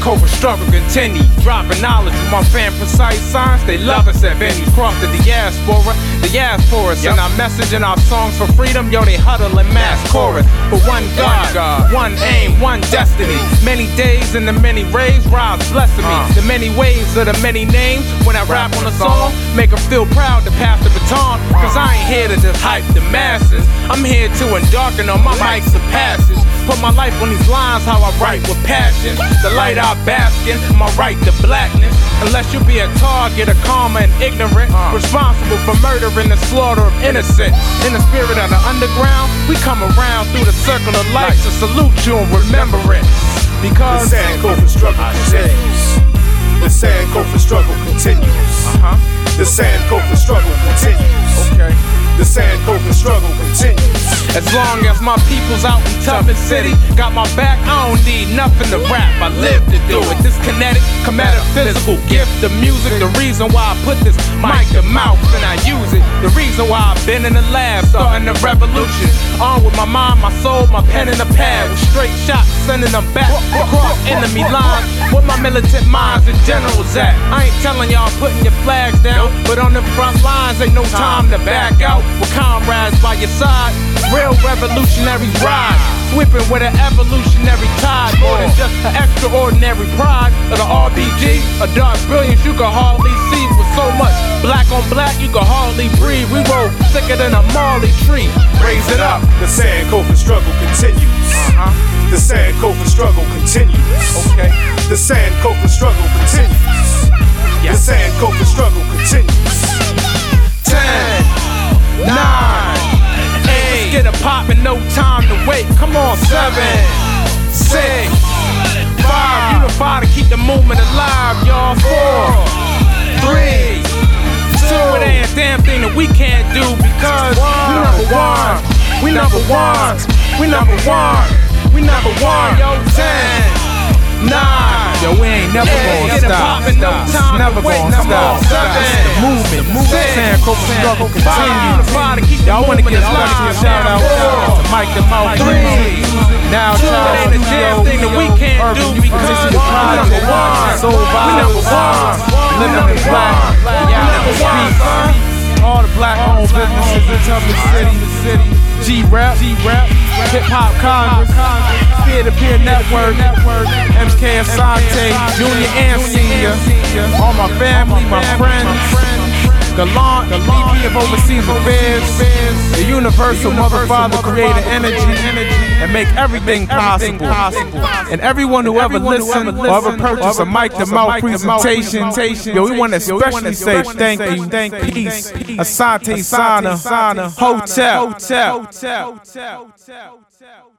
struggle continue. Dropping knowledge from my fan precise science. They love us at venues. Cross the diaspora, the diaspora. Yep. And our message and our songs for freedom, yo, they huddle in mass chorus. For one God, God, one aim, one destiny. Many days and the many rays rise blessing me. Uh. The many ways of the many names. When I rap on a song, make them feel proud to pass baton. Cause I ain't here to just hype the masses. I'm here to darken on my mics of passage. Put my life on these lines, how I write with passion. The light I bask in, my right to blackness. Unless you be a target of karma and ignorant, uh. responsible for murder and the slaughter of innocent. In the spirit of the underground, we come around through the circle of life to salute you and remembrance. Because the Sankofa struggle continues. The Sankofa struggle continues. Uh-huh. The Sankofa struggle continues. Okay. The Sankofa struggle continues. As long as my people's out in Tubman City, got my back, I don't need nothing to rap. I live to do it. This kinetic, physical gift of music. The reason why I put this mic to mouth and I use it. The reason I've been in the lab, starting a revolution. On with my mind, my soul, my pen and a pad. With straight shots, sending them back across enemy lines. With my militant minds and generals at. I ain't telling y'all putting your flags down, but on the front lines, ain't no time to back out with comrades by your side. Real revolutionary ride. Sweeping with an evolutionary tide. More than just an extraordinary pride of the RBG. A dark brilliance you can hardly see with so much black on black you can hardly breathe. We roll thicker than a Marley tree. Raise it up. The Sankofa struggle continues. Uh-huh. The Sankofa struggle continues. Okay. The Sankofa struggle continues. Yes. The Sankofa struggle continues. popping, no time to wait. Come on, seven, six, five. Unify to keep the movement alive, we can't do because we number one. We number one. We number one. We number one. Yo, ten, nine. Yo, we ain't never gonna stop. stop. Never gonna stop. The movement, movement. Sankofa struggle continue. Y'all wanna get a shout out to Mike the Mouth Three. Now, Charles Studio, thing that we can't do because we number one. We number one. Living in black. Y'all All the black owned businesses in Tubman City. G Rap, G Rap, Hip Hop Congress, Peer to Peer Network, MK Asante, Junior and Senior, all my family, my friends. Gallant, the VP of Overseas Affairs, the Universal Mother Father Creator Energy, and make everything possible. And everyone who ever listened or ever purchased a mic to mouth presentation, yo, we want to especially say thank you, thank peace, Asante Sana, hotep, hotep, hotep, hotep, Hotep.